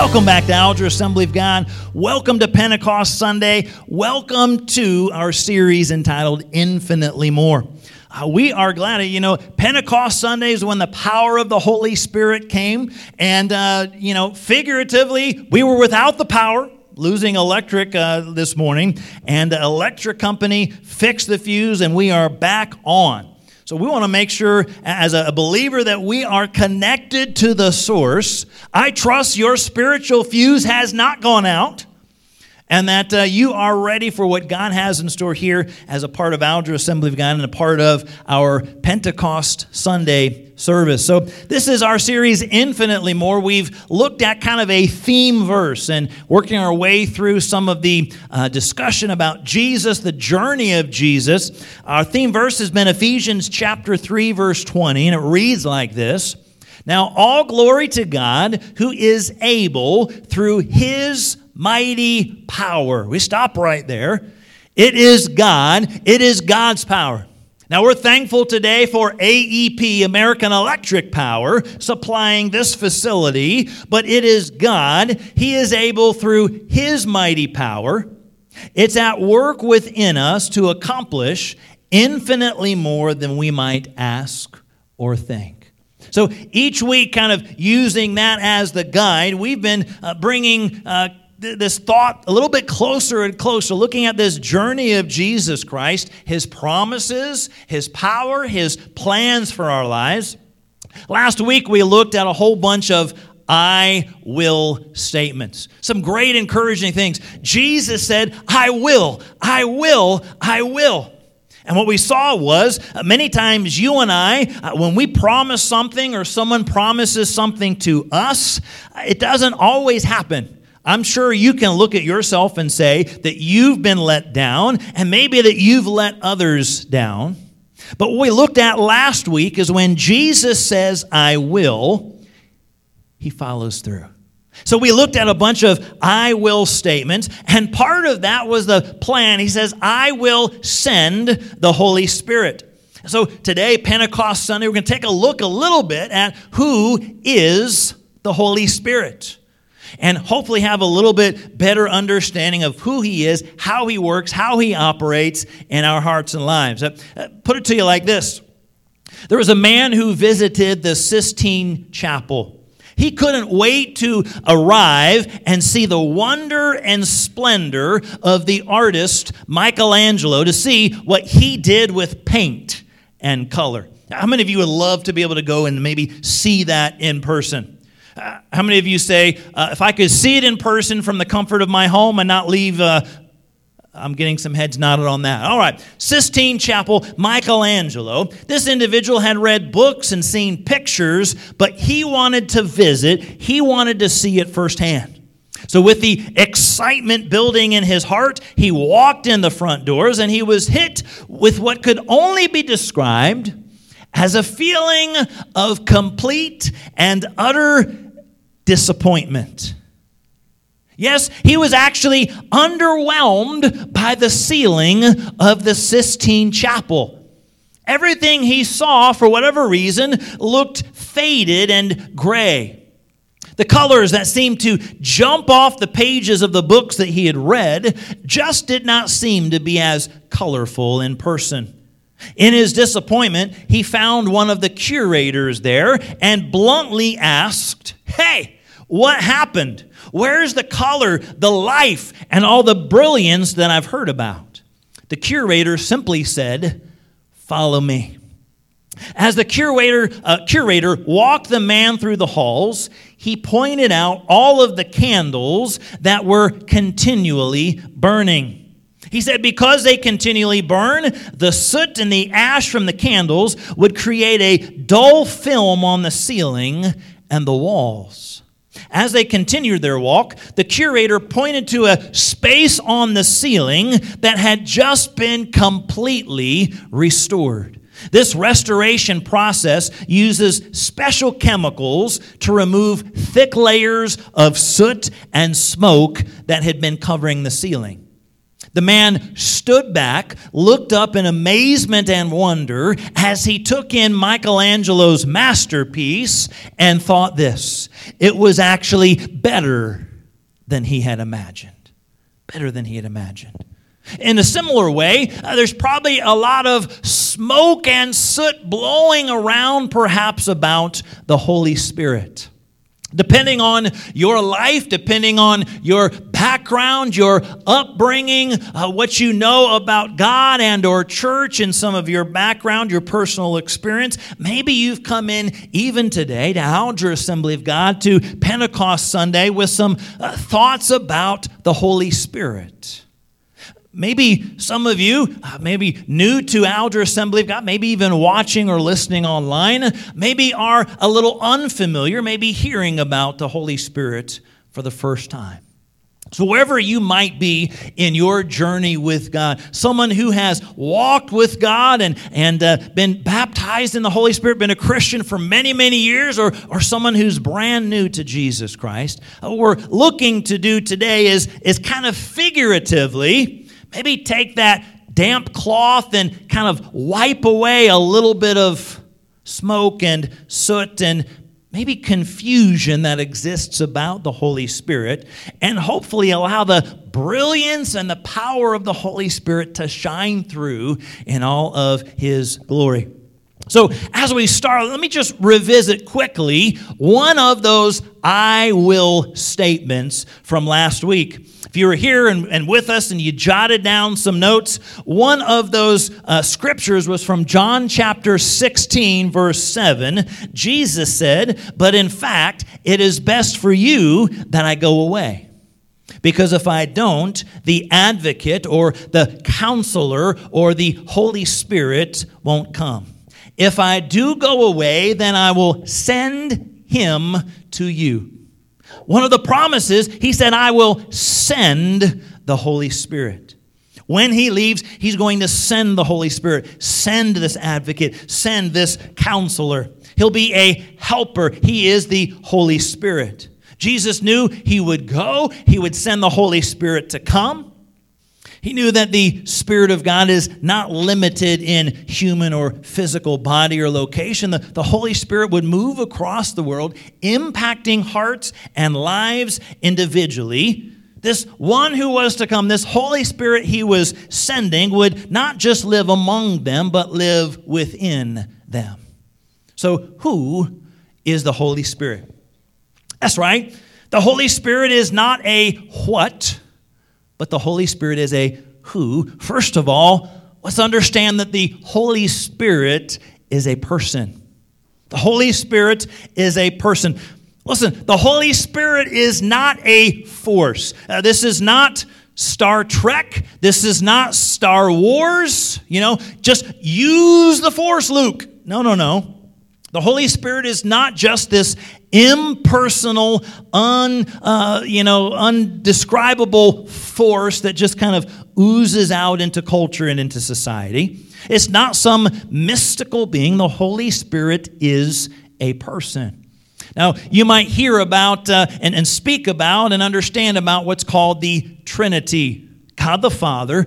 Welcome back to Alger Assembly of God. Welcome to Pentecost Sunday. Welcome to our series entitled Infinitely More. Uh, we are glad, you know, Pentecost Sunday is when the power of the Holy Spirit came. And, uh, you know, figuratively, we were without the power losing electric uh, this morning, and the electric company fixed the fuse, and we are back on. So we want to make sure, as a believer, that we are connected to the source. I trust your spiritual fuse has not gone out and that uh, you are ready for what God has in store here as a part of Alger Assembly of God and a part of our Pentecost Sunday service. So, this is our series, Infinitely More. We've looked at kind of a theme verse and working our way through some of the uh, discussion about Jesus, the journey of Jesus. Our theme verse has been Ephesians chapter 3, verse 20, and it reads like this. Now, all glory to God who is able through his mighty power. We stop right there. It is God, it is God's power. Now, we're thankful today for AEP, American Electric Power, supplying this facility, but it is God. He is able through His mighty power. It's at work within us to accomplish infinitely more than we might ask or think. So each week, kind of using that as the guide, we've been uh, bringing uh, this thought a little bit closer and closer, looking at this journey of Jesus Christ, his promises, his power, his plans for our lives. Last week, we looked at a whole bunch of I will statements. Some great encouraging things. Jesus said, I will, I will, I will. And what we saw was uh, many times you and I, uh, when we promise something or someone promises something to us, it doesn't always happen. I'm sure you can look at yourself and say that you've been let down and maybe that you've let others down. But what we looked at last week is when Jesus says, I will, he follows through. So we looked at a bunch of I will statements, and part of that was the plan. He says, I will send the Holy Spirit. So today, Pentecost Sunday, we're going to take a look a little bit at who is the Holy Spirit and hopefully have a little bit better understanding of who He is, how He works, how He operates in our hearts and lives. Uh, uh, put it to you like this there was a man who visited the Sistine Chapel. He couldn't wait to arrive and see the wonder and splendor of the artist Michelangelo to see what he did with paint and color. How many of you would love to be able to go and maybe see that in person? Uh, how many of you say, uh, if I could see it in person from the comfort of my home and not leave, uh, I'm getting some heads nodded on that. All right, Sistine Chapel, Michelangelo. This individual had read books and seen pictures, but he wanted to visit, he wanted to see it firsthand. So, with the excitement building in his heart, he walked in the front doors and he was hit with what could only be described as a feeling of complete and utter disappointment. Yes, he was actually underwhelmed by the ceiling of the Sistine Chapel. Everything he saw, for whatever reason, looked faded and gray. The colors that seemed to jump off the pages of the books that he had read just did not seem to be as colorful in person. In his disappointment, he found one of the curators there and bluntly asked, Hey, what happened? Where's the color, the life, and all the brilliance that I've heard about? The curator simply said, Follow me. As the curator, uh, curator walked the man through the halls, he pointed out all of the candles that were continually burning. He said, because they continually burn, the soot and the ash from the candles would create a dull film on the ceiling and the walls. As they continued their walk, the curator pointed to a space on the ceiling that had just been completely restored. This restoration process uses special chemicals to remove thick layers of soot and smoke that had been covering the ceiling. The man stood back, looked up in amazement and wonder as he took in Michelangelo's masterpiece and thought this it was actually better than he had imagined. Better than he had imagined. In a similar way, uh, there's probably a lot of smoke and soot blowing around, perhaps, about the Holy Spirit. Depending on your life, depending on your background, your upbringing, uh, what you know about God and or church and some of your background, your personal experience, maybe you've come in even today to Alger Assembly of God to Pentecost Sunday with some uh, thoughts about the Holy Spirit. Maybe some of you, uh, maybe new to Alger Assembly of God, maybe even watching or listening online, maybe are a little unfamiliar, maybe hearing about the Holy Spirit for the first time. So, wherever you might be in your journey with God, someone who has walked with God and, and uh, been baptized in the Holy Spirit, been a Christian for many, many years, or, or someone who's brand new to Jesus Christ, what we're looking to do today is, is kind of figuratively maybe take that damp cloth and kind of wipe away a little bit of smoke and soot and maybe confusion that exists about the Holy Spirit, and hopefully allow the brilliance and the power of the Holy Spirit to shine through in all of His glory. So, as we start, let me just revisit quickly one of those I will statements from last week. If you were here and, and with us and you jotted down some notes, one of those uh, scriptures was from John chapter 16, verse 7. Jesus said, But in fact, it is best for you that I go away. Because if I don't, the advocate or the counselor or the Holy Spirit won't come. If I do go away, then I will send him to you. One of the promises, he said, I will send the Holy Spirit. When he leaves, he's going to send the Holy Spirit, send this advocate, send this counselor. He'll be a helper. He is the Holy Spirit. Jesus knew he would go, he would send the Holy Spirit to come. He knew that the Spirit of God is not limited in human or physical body or location. The, the Holy Spirit would move across the world, impacting hearts and lives individually. This one who was to come, this Holy Spirit he was sending, would not just live among them, but live within them. So, who is the Holy Spirit? That's right. The Holy Spirit is not a what but the Holy Spirit is a who. First of all, let's understand that the Holy Spirit is a person. The Holy Spirit is a person. Listen, the Holy Spirit is not a force. Uh, this is not Star Trek. This is not Star Wars. You know, just use the force, Luke. No, no, no. The Holy Spirit is not just this impersonal, un, uh, you know, undescribable force that just kind of oozes out into culture and into society. It's not some mystical being. The Holy Spirit is a person. Now, you might hear about uh, and, and speak about and understand about what's called the Trinity God the Father,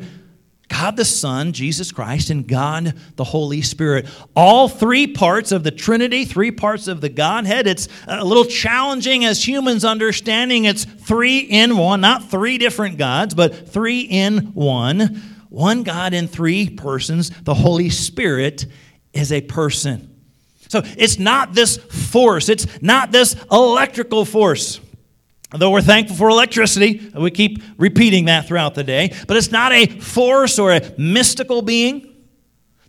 God the Son, Jesus Christ, and God the Holy Spirit. All three parts of the Trinity, three parts of the Godhead. It's a little challenging as humans understanding it's three in one, not three different gods, but three in one. One God in three persons. The Holy Spirit is a person. So it's not this force, it's not this electrical force. Though we're thankful for electricity, we keep repeating that throughout the day, but it's not a force or a mystical being.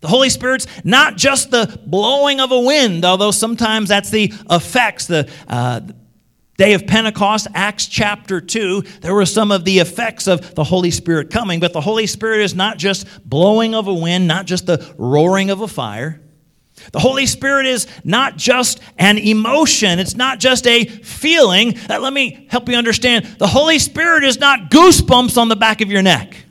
The Holy Spirit's not just the blowing of a wind, although sometimes that's the effects. The uh, day of Pentecost, Acts chapter 2, there were some of the effects of the Holy Spirit coming, but the Holy Spirit is not just blowing of a wind, not just the roaring of a fire. The Holy Spirit is not just an emotion, it's not just a feeling. Let me help you understand. The Holy Spirit is not goosebumps on the back of your neck.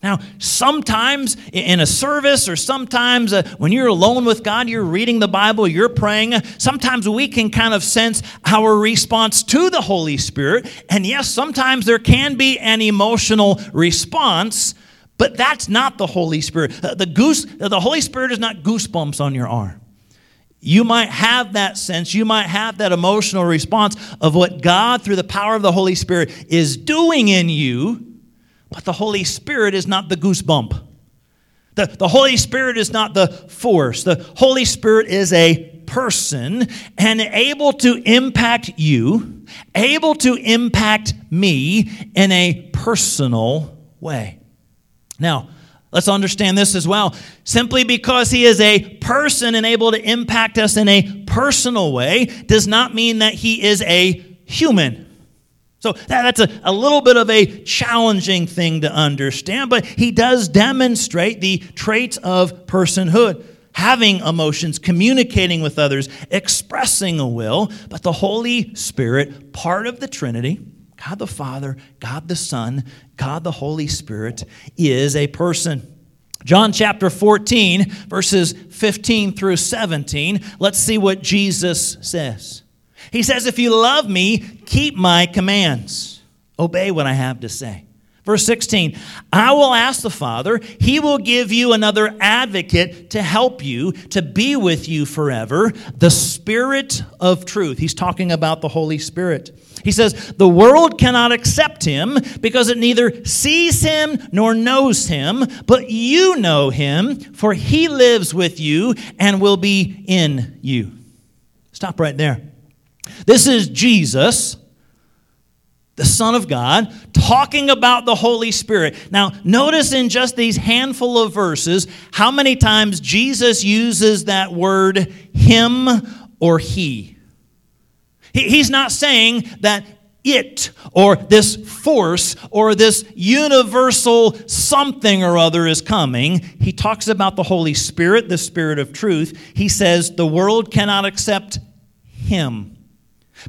Now, sometimes in a service or sometimes uh, when you're alone with God, you're reading the Bible, you're praying, sometimes we can kind of sense our response to the Holy Spirit. And yes, sometimes there can be an emotional response, but that's not the Holy Spirit. Uh, the, goose, the Holy Spirit is not goosebumps on your arm. You might have that sense, you might have that emotional response of what God, through the power of the Holy Spirit, is doing in you but the Holy Spirit is not the goosebump. The, the Holy Spirit is not the force. The Holy Spirit is a person and able to impact you, able to impact me in a personal way. Now, let's understand this as well. Simply because he is a person and able to impact us in a personal way does not mean that he is a human. So that's a, a little bit of a challenging thing to understand, but he does demonstrate the traits of personhood having emotions, communicating with others, expressing a will. But the Holy Spirit, part of the Trinity, God the Father, God the Son, God the Holy Spirit, is a person. John chapter 14, verses 15 through 17, let's see what Jesus says. He says, If you love me, keep my commands, obey what I have to say. Verse 16, I will ask the Father, he will give you another advocate to help you, to be with you forever, the Spirit of truth. He's talking about the Holy Spirit. He says, The world cannot accept him because it neither sees him nor knows him, but you know him, for he lives with you and will be in you. Stop right there. This is Jesus, the Son of God, talking about the Holy Spirit. Now, notice in just these handful of verses how many times Jesus uses that word him or he. He's not saying that it or this force or this universal something or other is coming. He talks about the Holy Spirit, the Spirit of truth. He says the world cannot accept him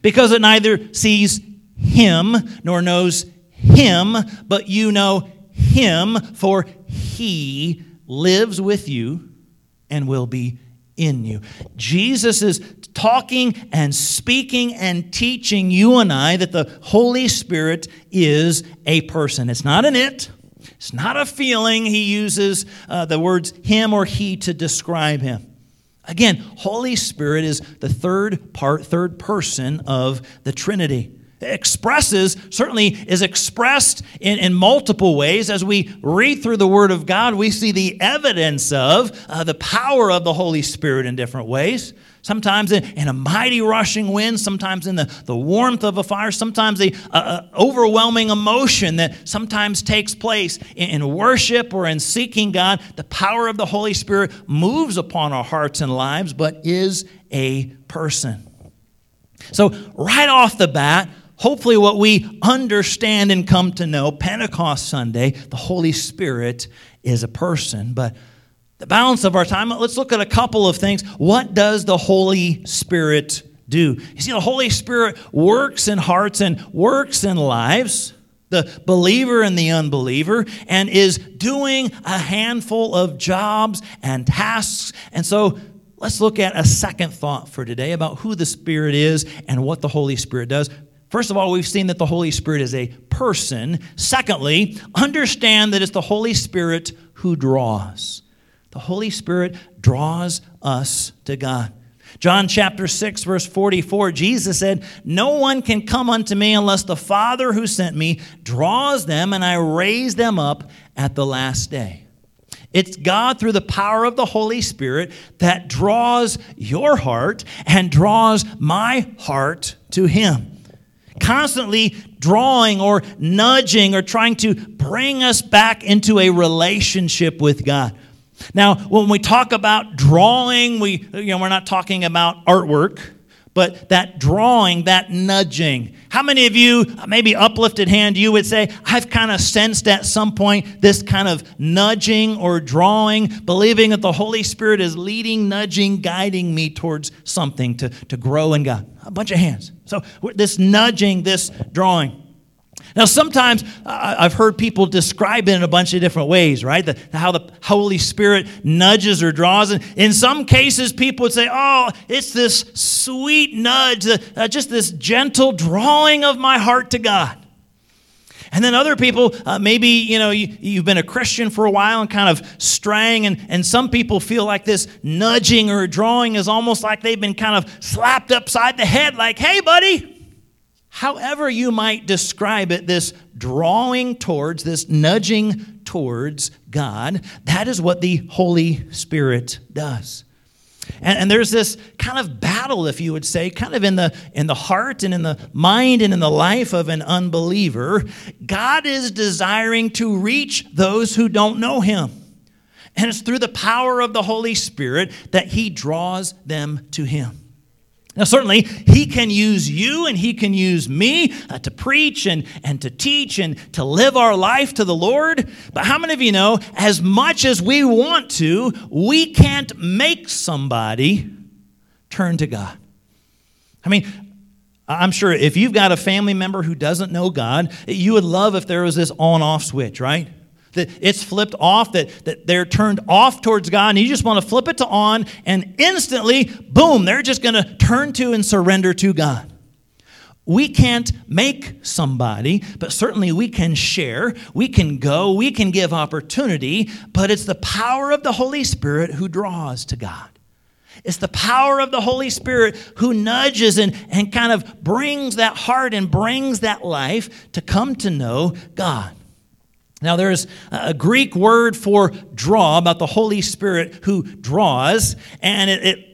because it neither sees him nor knows him, but you know him, for he lives with you and will be in you. Jesus is talking and speaking and teaching you and I that the Holy Spirit is a person. It's not an it, it's not a feeling. He uses uh, the words him or he to describe him. Again, Holy Spirit is the third part, third person of the Trinity. Expresses, certainly is expressed in, in multiple ways. As we read through the Word of God, we see the evidence of uh, the power of the Holy Spirit in different ways. Sometimes in, in, a mighty rushing wind, sometimes in the, the warmth of a fire, sometimes the uh, overwhelming emotion that sometimes takes place in, in worship or in seeking God. The power of the Holy Spirit moves upon our hearts and lives, but is a person. So, right off the bat, hopefully, what we understand and come to know Pentecost Sunday, the Holy Spirit is a person. But the balance of our time, let's look at a couple of things. What does the Holy Spirit do? You see, the Holy Spirit works in hearts and works in lives, the believer and the unbeliever, and is doing a handful of jobs and tasks. And so let's look at a second thought for today about who the Spirit is and what the Holy Spirit does. First of all, we've seen that the Holy Spirit is a person. Secondly, understand that it's the Holy Spirit who draws. The Holy Spirit draws us to God. John chapter 6, verse 44, Jesus said, No one can come unto me unless the Father who sent me draws them, and I raise them up at the last day. It's God through the power of the Holy Spirit that draws your heart and draws my heart to Him. Constantly drawing or nudging or trying to bring us back into a relationship with God. Now, when we talk about drawing, we, you know, we're not talking about artwork, but that drawing, that nudging. How many of you, maybe uplifted hand, you would say, I've kind of sensed at some point this kind of nudging or drawing, believing that the Holy Spirit is leading, nudging, guiding me towards something to, to grow in God? A bunch of hands. So, this nudging, this drawing. Now, sometimes I've heard people describe it in a bunch of different ways, right? The, how the Holy Spirit nudges or draws. And in some cases, people would say, oh, it's this sweet nudge, uh, just this gentle drawing of my heart to God. And then other people, uh, maybe, you know, you, have been a Christian for a while and kind of straying, and, and some people feel like this nudging or drawing is almost like they've been kind of slapped upside the head, like, hey, buddy. However, you might describe it, this drawing towards, this nudging towards God, that is what the Holy Spirit does. And, and, there's this kind of battle, if you would say, kind of in the, in the heart and in the mind and in the life of an unbeliever. God is desiring to reach those who don't know Him. And it's through the power of the Holy Spirit that He draws them to Him. Now, certainly, he can use you and he can use me uh, to preach and, and to teach and to live our life to the Lord. But how many of you know, as much as we want to, we can't make somebody turn to God? I mean, I'm sure if you've got a family member who doesn't know God, you would love if there was this on off switch, right? That it's flipped off, that, that they're turned off towards God, and you just want to flip it to on, and instantly, boom, they're just going to turn to and surrender to God. We can't make somebody, but certainly we can share, we can go, we can give opportunity, but it's the power of the Holy Spirit who draws to God. It's the power of the Holy Spirit who nudges and, and kind of brings that heart and brings that life to come to know God. Now, there's a Greek word for draw about the Holy Spirit who draws, and it, it,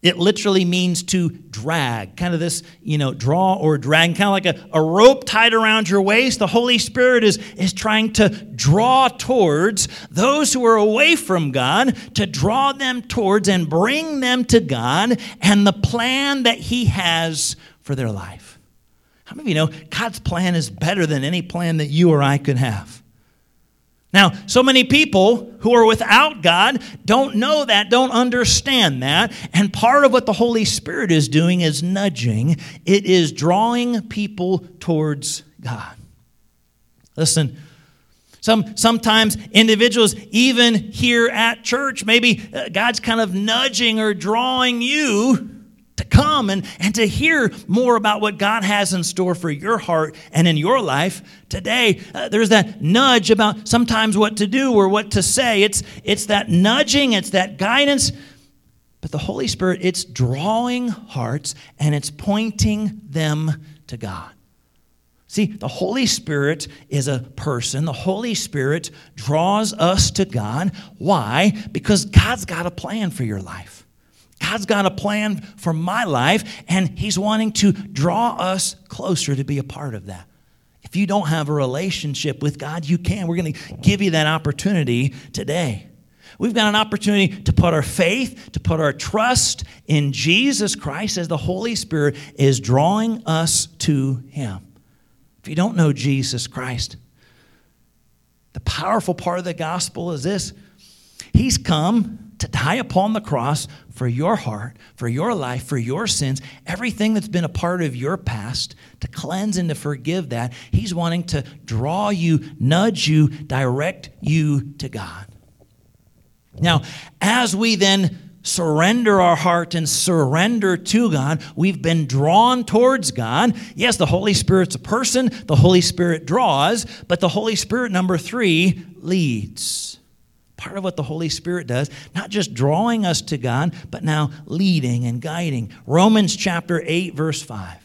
it, literally means to drag, kind of this, you know, draw or drag, kind of like a, a rope tied around your waist. The Holy Spirit is, is trying to draw towards those who are away from God, to draw them towards and bring them to God and the plan that He has for their life. How many of you know God's plan is better than any plan that you or I could have? Now, so many people who are without God don't know that, don't understand that. And part of what the Holy Spirit is doing is nudging, it is drawing people towards God. Listen, some, sometimes individuals, even here at church, maybe uh, God's kind of nudging or drawing you to come and, and to hear more about what God has in store for your heart and in your life today. Uh, there's that nudge about sometimes what to do or what to say. It's, it's that nudging, it's that guidance. But the Holy Spirit, it's drawing hearts and it's pointing them to God. See, the Holy Spirit is a person. The Holy Spirit draws us to God. Why? Because God's got a plan for your life. God's got a plan for my life, and He's wanting to draw us closer to be a part of that. If you don't have a relationship with God, you can. We're going to give you that opportunity today. We've got an opportunity to put our faith, to put our trust in Jesus Christ as the Holy Spirit is drawing us to Him. If you don't know Jesus Christ, the powerful part of the gospel is this He's come to die upon the cross for your heart, for your life, for your sins, everything that's been a part of your past, to cleanse and to forgive that. He's wanting to draw you, nudge you, direct you to God. Now, as we then surrender our heart and surrender to God, we've been drawn towards God. Yes, the Holy Spirit's a person, the Holy Spirit draws, but the Holy Spirit, number three, leads part of what the Holy Spirit does, not just drawing us to God, but now leading and guiding. Romans chapter 8, verse 5.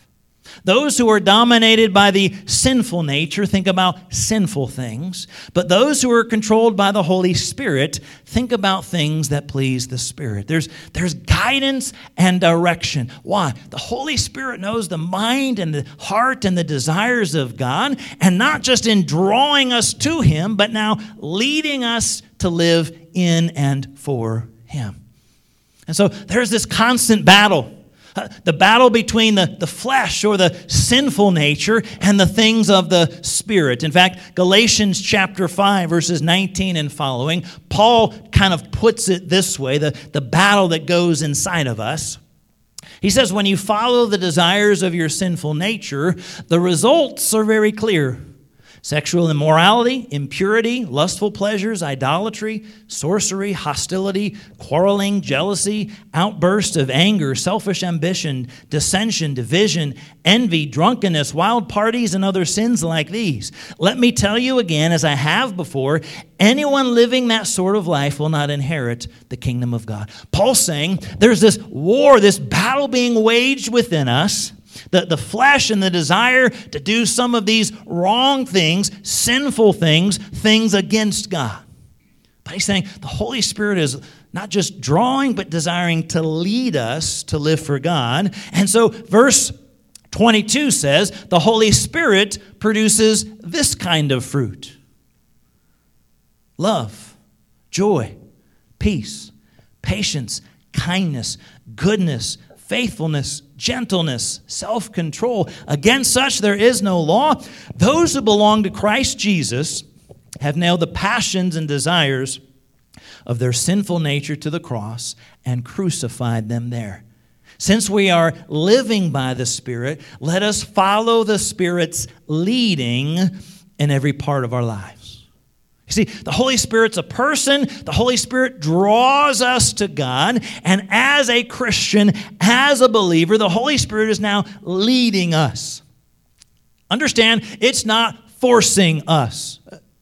Those who are dominated by the sinful nature think about sinful things, but those who are controlled by the Holy Spirit think about things that please the Spirit. There's, there's guidance and direction. Why? The Holy Spirit knows the mind and the heart and the desires of God, and not just in drawing us to Him, but now leading us to live in and for Him. And so there's this constant battle uh, the battle between the, the flesh or the sinful nature and the things of the spirit. In fact, Galatians chapter 5, verses 19 and following, Paul kind of puts it this way the, the battle that goes inside of us. He says, when you follow the desires of your sinful nature, the results are very clear sexual immorality, impurity, lustful pleasures, idolatry, sorcery, hostility, quarreling, jealousy, outbursts of anger, selfish ambition, dissension, division, envy, drunkenness, wild parties, and other sins like these. Let me tell you again, as I have before, anyone living that sort of life will not inherit the kingdom of God. Paul's saying there's this war, this battle being waged within us the, the flesh and the desire to do some of these wrong things, sinful things, things against God. But he's saying the Holy Spirit is not just drawing, but desiring to lead us to live for God. And so, verse 22 says the Holy Spirit produces this kind of fruit love, joy, peace, patience, kindness, goodness faithfulness, gentleness, self control. Against such there is no law. Those who belong to Christ Jesus have nailed the passions and desires of their sinful nature to the cross and crucified them there. Since we are living by the Spirit, let us follow the Spirit's leading in every part of our life. You see, the Holy Spirit's a person. The Holy Spirit draws us to God. And as a Christian, as a believer, the Holy Spirit is now leading us. Understand, it's not forcing us.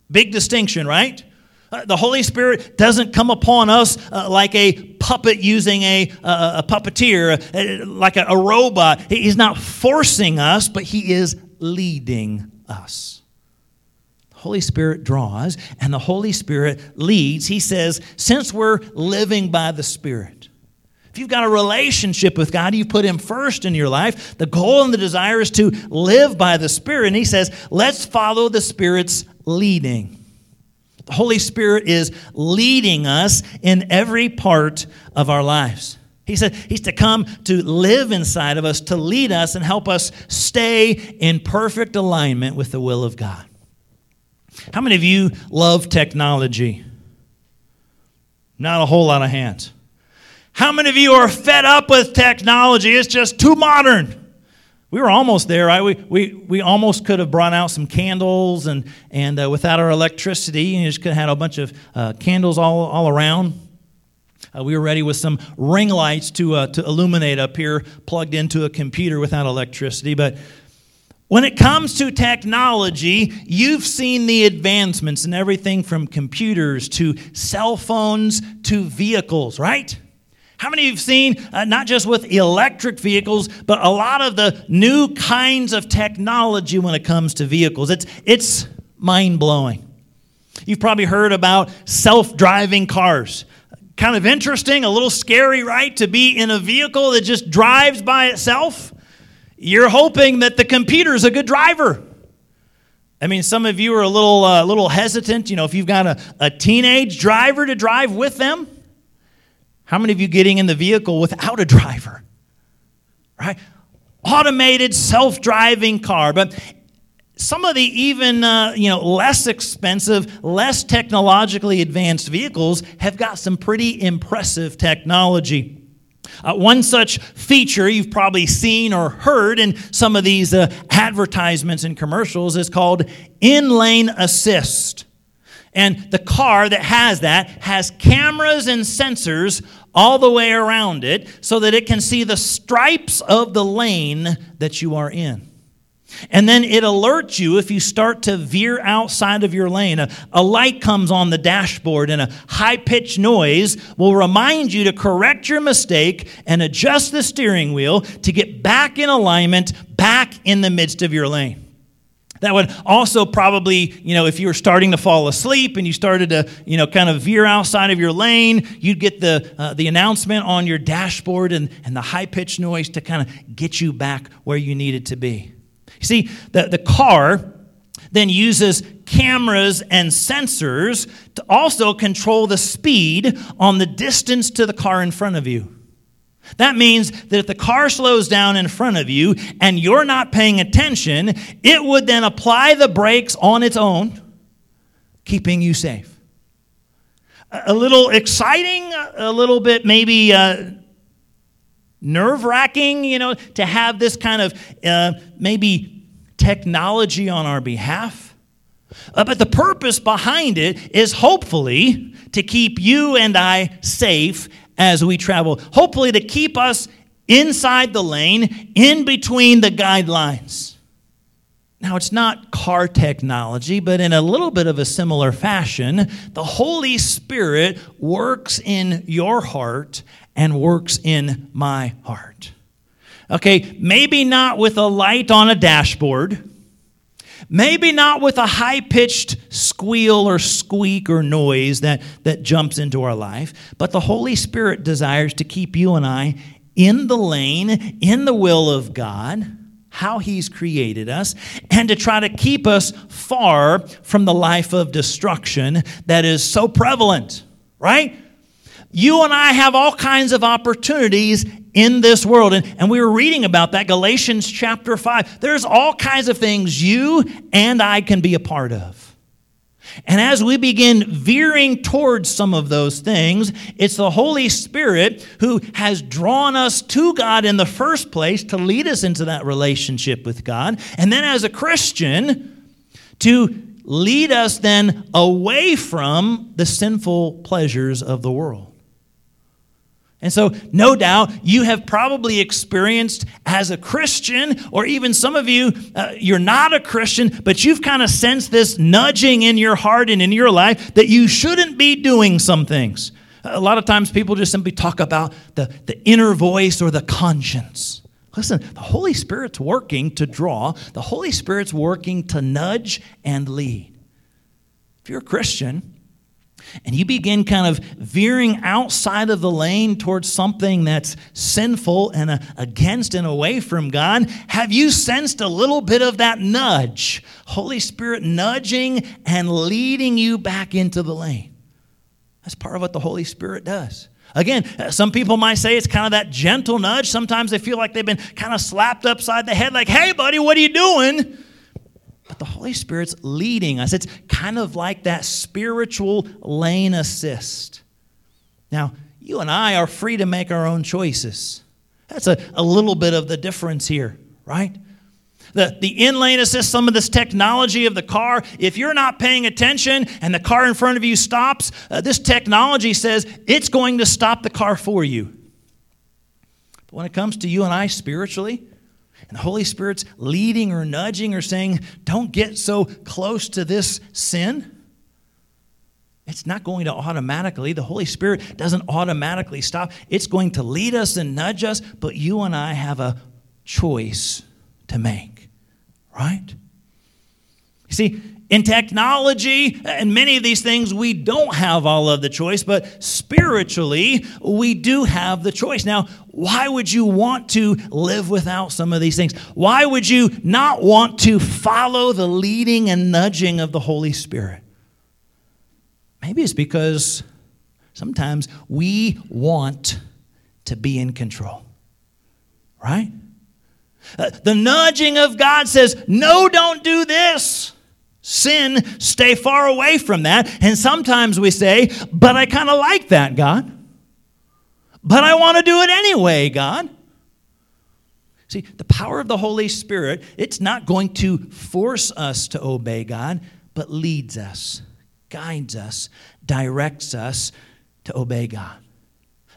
Big distinction, right? Uh, the Holy Spirit doesn't come upon us uh, like a puppet using a, uh, a puppeteer, uh, like a, a robot. He's not forcing us, but He is leading us. Holy Spirit draws and the Holy Spirit leads. He says, since we're living by the Spirit, if you've got a relationship with God, you put Him first in your life. The goal and the desire is to live by the Spirit. And He says, let's follow the Spirit's leading. The Holy Spirit is leading us in every part of our lives. He said He's to come to live inside of us, to lead us, and help us stay in perfect alignment with the will of God. How many of you love technology? Not a whole lot of hands. How many of you are fed up with technology? It's just too modern. We were almost there, right? We, we, we almost could have brought out some candles, and, and uh, without our electricity, you just could have had a bunch of uh, candles all, all around. Uh, we were ready with some ring lights to, uh, to illuminate up here, plugged into a computer without electricity. But when it comes to technology, you've seen the advancements in everything from computers to cell phones to vehicles, right? How many of you have seen, uh, not just with electric vehicles, but a lot of the new kinds of technology when it comes to vehicles? It's, it's mind blowing. You've probably heard about self driving cars. Kind of interesting, a little scary, right? To be in a vehicle that just drives by itself. You're hoping that the computer's a good driver. I mean, some of you are a little, uh, little hesitant. You know, if you've got a, a teenage driver to drive with them, how many of you getting in the vehicle without a driver? Right? Automated self driving car. But some of the even uh, you know less expensive less technologically advanced vehicles have got some pretty impressive technology uh, one such feature you've probably seen or heard in some of these uh, advertisements and commercials is called in lane assist. And the car that has that has cameras and sensors all the way around it so that it can see the stripes of the lane that you are in. And then it alerts you if you start to veer outside of your lane. A, a light comes on the dashboard and a high pitched noise will remind you to correct your mistake and adjust the steering wheel to get back in alignment, back in the midst of your lane. That would also probably, you know, if you were starting to fall asleep and you started to, you know, kind of veer outside of your lane, you'd get the, uh, the announcement on your dashboard and, and the high pitched noise to kind of get you back where you needed to be. See, the, the car then uses cameras and sensors to also control the speed on the distance to the car in front of you. That means that if the car slows down in front of you and you're not paying attention, it would then apply the brakes on its own, keeping you safe. A little exciting, a little bit maybe uh, nerve wracking, you know, to have this kind of uh, maybe technology on our behalf. Uh, but the purpose behind it is hopefully to keep you and I safe as we travel, hopefully, to keep us inside the lane, in between the guidelines. Now, it's not car technology, but in a little bit of a similar fashion, the Holy Spirit works in your heart and works in my heart. Okay, maybe not with a light on a dashboard, maybe not with a high pitched squeal or squeak or noise that, that jumps into our life, but the Holy Spirit desires to keep you and I in the lane, in the will of God how He's created us, and to try to keep us far from the life of destruction that is so prevalent, right? You and I have all kinds of opportunities in this world. And, and we were reading about that, Galatians chapter 5. There's all kinds of things you and I can be a part of. And as we begin veering towards some of those things, it's the Holy Spirit who has drawn us to God in the first place to lead us into that relationship with God. And then as a Christian, to lead us then away from the sinful pleasures of the world. And so, no doubt, you have probably experienced as a Christian, or even some of you, uh, you're not a Christian, but you've kind of sensed this nudging in your heart and in your life that you shouldn't be doing some things. A lot of times people just simply talk about the, the inner voice or the conscience. Listen, the Holy Spirit's working to draw, the Holy Spirit's working to nudge and lead. If you're a Christian, and you begin kind of veering outside of the lane towards something that's sinful and uh, against and away from God, have you sensed a little bit of that nudge? Holy Spirit nudging and leading you back into the lane. That's part of what the Holy Spirit does. Again, uh, some people might say it's kind of that gentle nudge. Sometimes they feel like they've been kind of slapped upside the head, like, hey, buddy, what are you doing? The Holy Spirit's leading us. It's kind of like that spiritual lane assist. Now, you and I are free to make our own choices. That's a, a little bit of the difference here, right? The, the in lane assist, some of this technology of the car, if you're not paying attention and the car in front of you stops, uh, this technology says it's going to stop the car for you. But when it comes to you and I spiritually, and the Holy Spirit's leading or nudging or saying, don't get so close to this sin. It's not going to automatically, the Holy Spirit doesn't automatically stop. It's going to lead us and nudge us, but you and I have a choice to make, right? See, in technology and many of these things, we don't have all of the choice, but spiritually, we do have the choice. Now, why would you want to live without some of these things? Why would you not want to follow the leading and nudging of the Holy Spirit? Maybe it's because sometimes we want to be in control, right? Uh, the nudging of God says, No, don't do this. Sin, stay far away from that. And sometimes we say, but I kind of like that, God. But I want to do it anyway, God. See, the power of the Holy Spirit, it's not going to force us to obey God, but leads us, guides us, directs us to obey God.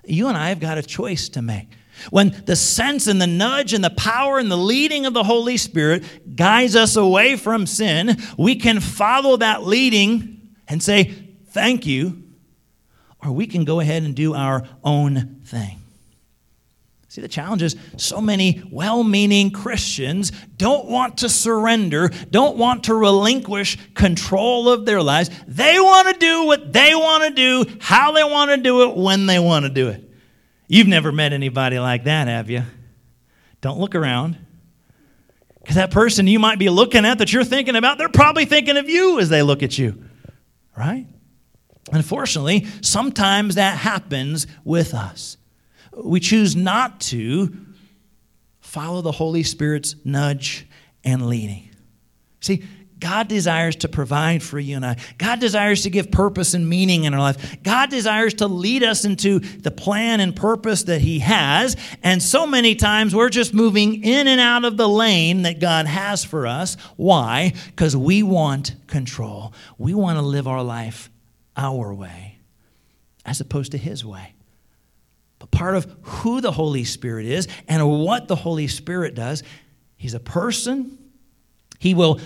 You and I have got a choice to make. When the sense and the nudge and the power and the leading of the Holy Spirit guides us away from sin, we can follow that leading and say, Thank you, or we can go ahead and do our own thing. See, the challenge is so many well meaning Christians don't want to surrender, don't want to relinquish control of their lives. They want to do what they want to do, how they want to do it, when they want to do it. You've never met anybody like that, have you? Don't look around. Because that person you might be looking at that you're thinking about, they're probably thinking of you as they look at you, right? Unfortunately, sometimes that happens with us. We choose not to follow the Holy Spirit's nudge and leading. See, God desires to provide for you and I. God desires to give purpose and meaning in our life. God desires to lead us into the plan and purpose that He has. And so many times we're just moving in and out of the lane that God has for us. Why? Because we want control. We want to live our life our way as opposed to His way. But part of who the Holy Spirit is and what the Holy Spirit does, He's a person. He will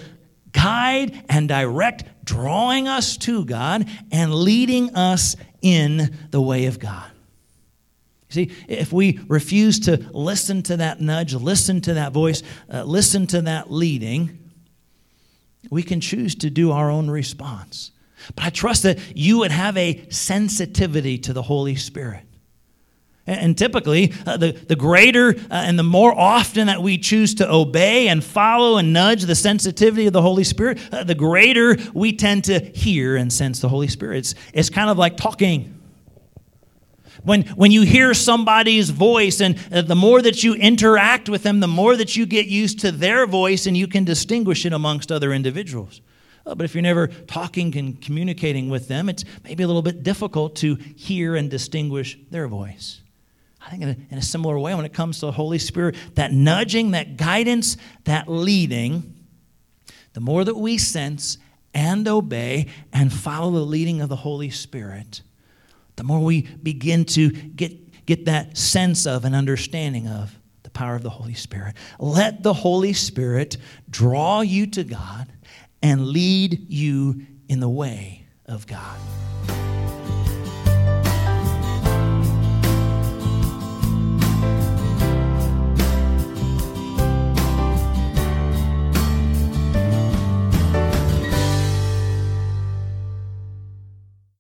guide and direct, drawing us to God and leading us in the way of God. See, if we refuse to listen to that nudge, listen to that voice, uh, listen to that leading, we can choose to do our own response. But I trust that you would have a sensitivity to the Holy Spirit. And typically, uh, the, the greater uh, and the more often that we choose to obey and follow and nudge the sensitivity of the Holy Spirit, uh, the greater we tend to hear and sense the Holy Spirit. It's, it's kind of like talking. When, when you hear somebody's voice, and uh, the more that you interact with them, the more that you get used to their voice and you can distinguish it amongst other individuals. Uh, but if you're never talking and communicating with them, it's maybe a little bit difficult to hear and distinguish their voice. I think in a, in a similar way, when it comes to the Holy Spirit, that nudging, that guidance, that leading, the more that we sense and obey and follow the leading of the Holy Spirit, the more we begin to get, get that sense of and understanding of the power of the Holy Spirit. Let the Holy Spirit draw you to God and lead you in the way of God.